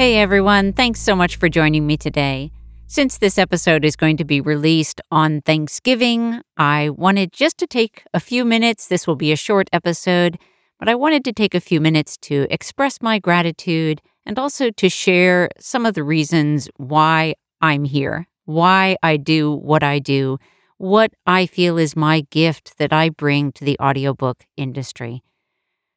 Hey everyone, thanks so much for joining me today. Since this episode is going to be released on Thanksgiving, I wanted just to take a few minutes. This will be a short episode, but I wanted to take a few minutes to express my gratitude and also to share some of the reasons why I'm here why I do what I do, what I feel is my gift that I bring to the audiobook industry.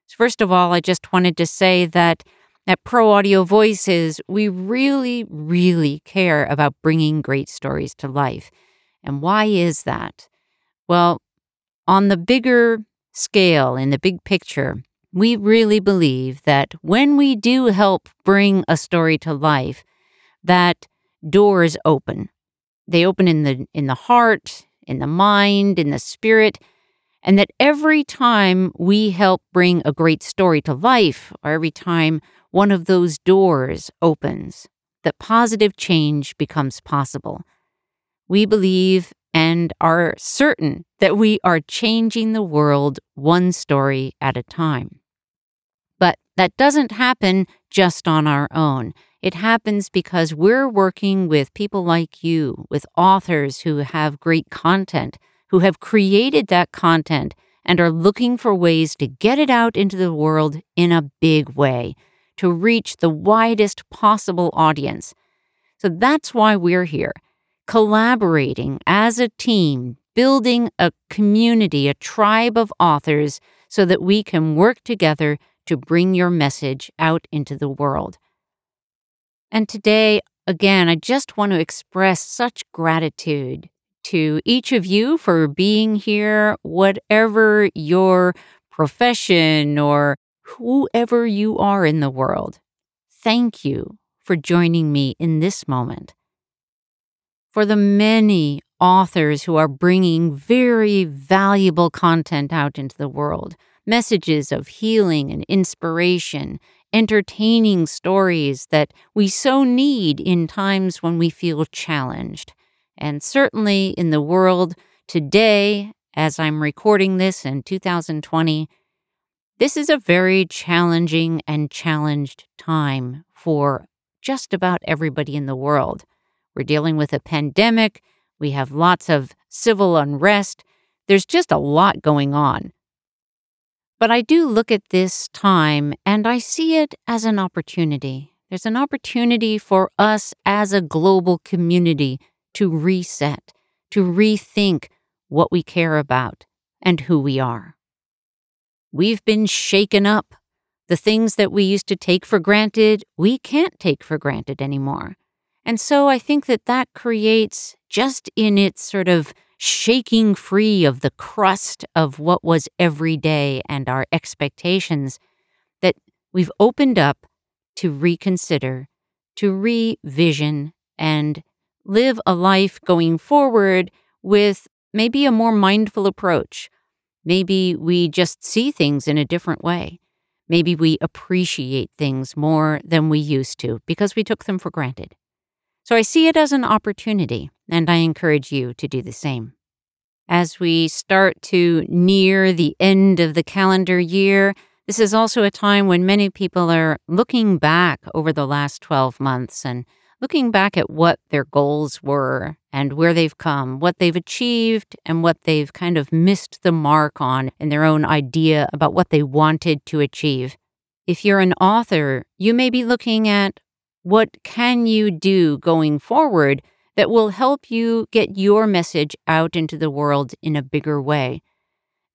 First of all, I just wanted to say that at Pro Audio Voices, we really, really care about bringing great stories to life. And why is that? Well, on the bigger scale, in the big picture, we really believe that when we do help bring a story to life, that doors open they open in the in the heart, in the mind, in the spirit, and that every time we help bring a great story to life, or every time one of those doors opens, that positive change becomes possible. We believe and are certain that we are changing the world one story at a time. But that doesn't happen just on our own. It happens because we're working with people like you, with authors who have great content, who have created that content and are looking for ways to get it out into the world in a big way, to reach the widest possible audience. So that's why we're here, collaborating as a team, building a community, a tribe of authors, so that we can work together to bring your message out into the world. And today, again, I just want to express such gratitude to each of you for being here, whatever your profession or whoever you are in the world. Thank you for joining me in this moment. For the many authors who are bringing very valuable content out into the world, messages of healing and inspiration, entertaining stories that we so need in times when we feel challenged. And certainly in the world today, as I'm recording this in 2020, this is a very challenging and challenged time for just about everybody in the world. We're dealing with a pandemic. We have lots of civil unrest. There's just a lot going on. But I do look at this time and I see it as an opportunity. There's an opportunity for us as a global community to reset, to rethink what we care about and who we are. We've been shaken up. The things that we used to take for granted, we can't take for granted anymore. And so I think that that creates, just in its sort of shaking free of the crust of what was every day and our expectations, that we've opened up to reconsider, to revision, and live a life going forward with maybe a more mindful approach. Maybe we just see things in a different way. Maybe we appreciate things more than we used to because we took them for granted. So I see it as an opportunity, and I encourage you to do the same. As we start to near the end of the calendar year, this is also a time when many people are looking back over the last 12 months and looking back at what their goals were and where they've come, what they've achieved, and what they've kind of missed the mark on in their own idea about what they wanted to achieve. If you're an author, you may be looking at what can you do going forward that will help you get your message out into the world in a bigger way.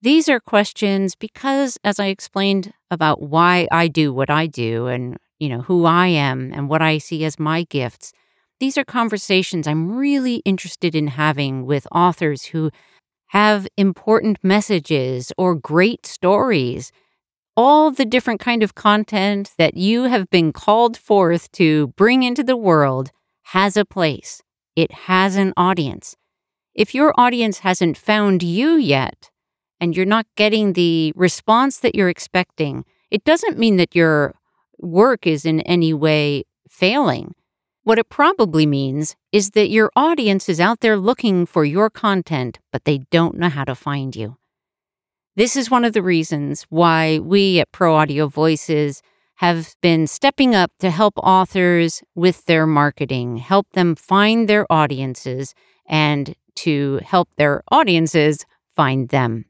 These are questions because as I explained about why I do what I do and you know who I am and what I see as my gifts, these are conversations I'm really interested in having with authors who have important messages or great stories all the different kind of content that you have been called forth to bring into the world has a place. It has an audience. If your audience hasn't found you yet and you're not getting the response that you're expecting, it doesn't mean that your work is in any way failing. What it probably means is that your audience is out there looking for your content, but they don't know how to find you. This is one of the reasons why we at Pro Audio Voices have been stepping up to help authors with their marketing, help them find their audiences, and to help their audiences find them.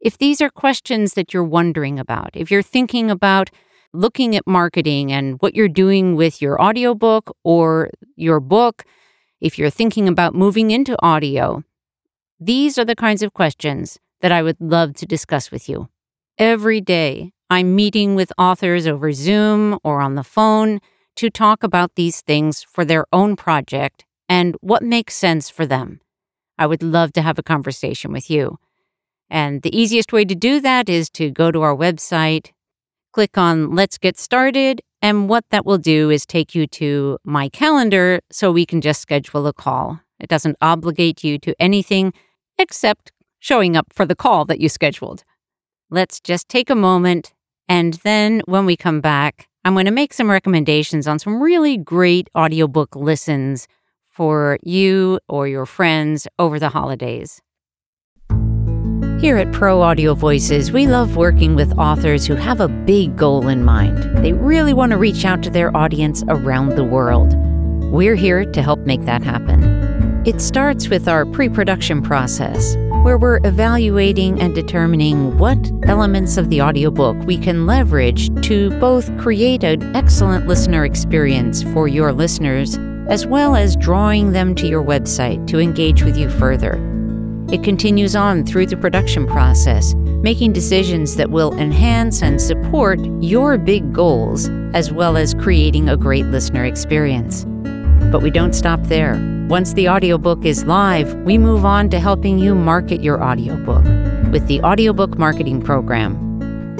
If these are questions that you're wondering about, if you're thinking about looking at marketing and what you're doing with your audiobook or your book, if you're thinking about moving into audio, these are the kinds of questions that I would love to discuss with you. Every day, I'm meeting with authors over Zoom or on the phone to talk about these things for their own project and what makes sense for them. I would love to have a conversation with you. And the easiest way to do that is to go to our website, click on Let's Get Started, and what that will do is take you to my calendar so we can just schedule a call. It doesn't obligate you to anything except showing up for the call that you scheduled. Let's just take a moment, and then when we come back, I'm going to make some recommendations on some really great audiobook listens for you or your friends over the holidays. Here at Pro Audio Voices, we love working with authors who have a big goal in mind. They really want to reach out to their audience around the world. We're here to help make that happen. It starts with our pre production process, where we're evaluating and determining what elements of the audiobook we can leverage to both create an excellent listener experience for your listeners, as well as drawing them to your website to engage with you further. It continues on through the production process, making decisions that will enhance and support your big goals, as well as creating a great listener experience. But we don't stop there. Once the audiobook is live, we move on to helping you market your audiobook with the Audiobook Marketing Program.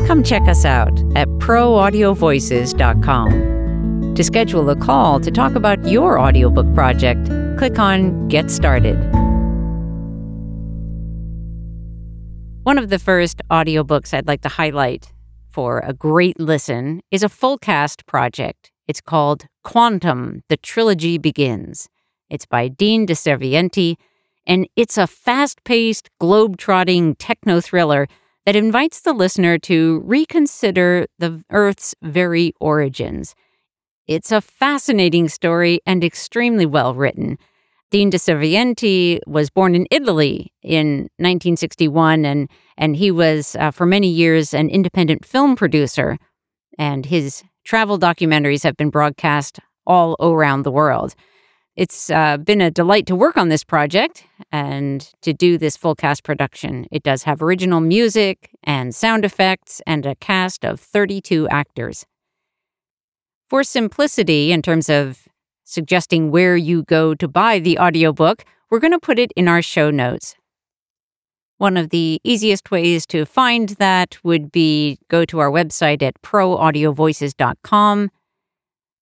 Come check us out at proaudiovoices.com. To schedule a call to talk about your audiobook project, click on Get Started. One of the first audiobooks I'd like to highlight for a great listen is a full cast project. It's called Quantum The Trilogy Begins. It's by Dean DiServienti, and it's a fast paced, globe trotting techno thriller that invites the listener to reconsider the Earth's very origins. It's a fascinating story and extremely well written. Dean DiServienti was born in Italy in 1961, and, and he was, uh, for many years, an independent film producer. And his travel documentaries have been broadcast all around the world. It's uh, been a delight to work on this project and to do this full cast production. It does have original music and sound effects and a cast of 32 actors. For simplicity, in terms of suggesting where you go to buy the audiobook, we're going to put it in our show notes. One of the easiest ways to find that would be go to our website at proaudiovoices.com,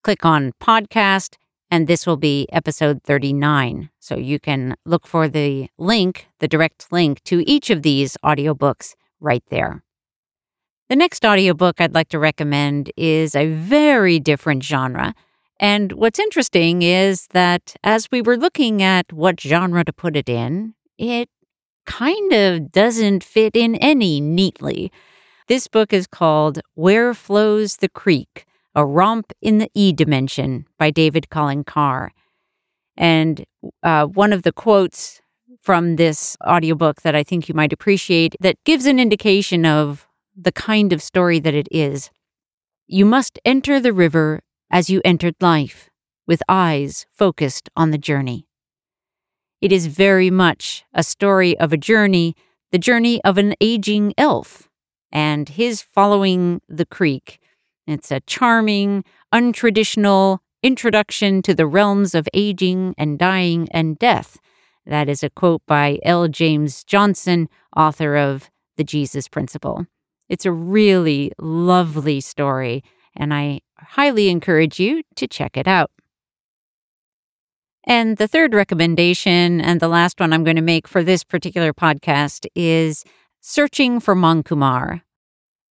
click on podcast, and this will be episode 39. So you can look for the link, the direct link to each of these audiobooks right there. The next audiobook I'd like to recommend is a very different genre and what's interesting is that as we were looking at what genre to put it in, it kind of doesn't fit in any neatly. This book is called Where Flows the Creek A Romp in the E Dimension by David Colin Carr. And uh, one of the quotes from this audiobook that I think you might appreciate that gives an indication of the kind of story that it is. You must enter the river as you entered life, with eyes focused on the journey. It is very much a story of a journey, the journey of an aging elf, and his following the creek. It's a charming, untraditional introduction to the realms of aging and dying and death. That is a quote by L. James Johnson, author of The Jesus Principle. It's a really lovely story, and I highly encourage you to check it out. And the third recommendation, and the last one I'm going to make for this particular podcast, is Searching for Mankumar,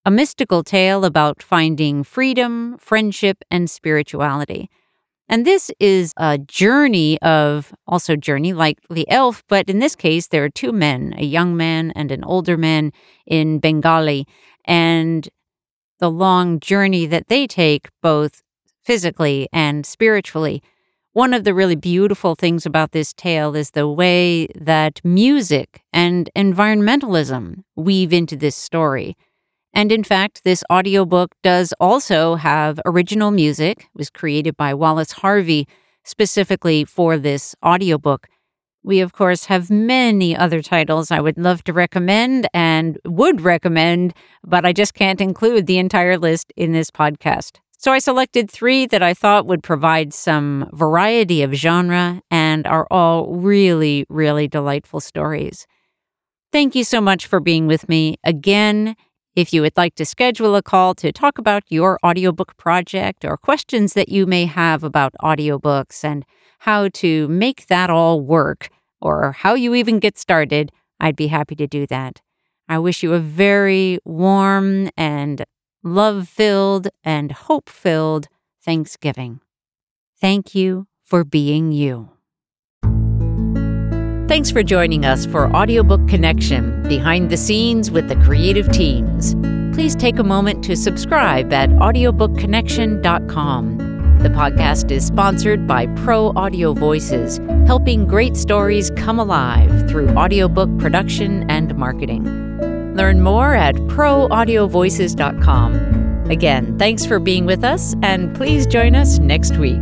a mystical tale about finding freedom, friendship, and spirituality. And this is a journey of also journey like the elf, but in this case, there are two men, a young man and an older man in Bengali, and the long journey that they take, both physically and spiritually. One of the really beautiful things about this tale is the way that music and environmentalism weave into this story. And in fact, this audiobook does also have original music. It was created by Wallace Harvey specifically for this audiobook. We, of course, have many other titles I would love to recommend and would recommend, but I just can't include the entire list in this podcast. So I selected three that I thought would provide some variety of genre and are all really, really delightful stories. Thank you so much for being with me. Again, if you would like to schedule a call to talk about your audiobook project or questions that you may have about audiobooks and how to make that all work or how you even get started, I'd be happy to do that. I wish you a very warm and love filled and hope filled Thanksgiving. Thank you for being you. Thanks for joining us for Audiobook Connection Behind the Scenes with the Creative Teams. Please take a moment to subscribe at audiobookconnection.com. The podcast is sponsored by Pro Audio Voices, helping great stories come alive through audiobook production and marketing. Learn more at proaudiovoices.com. Again, thanks for being with us, and please join us next week.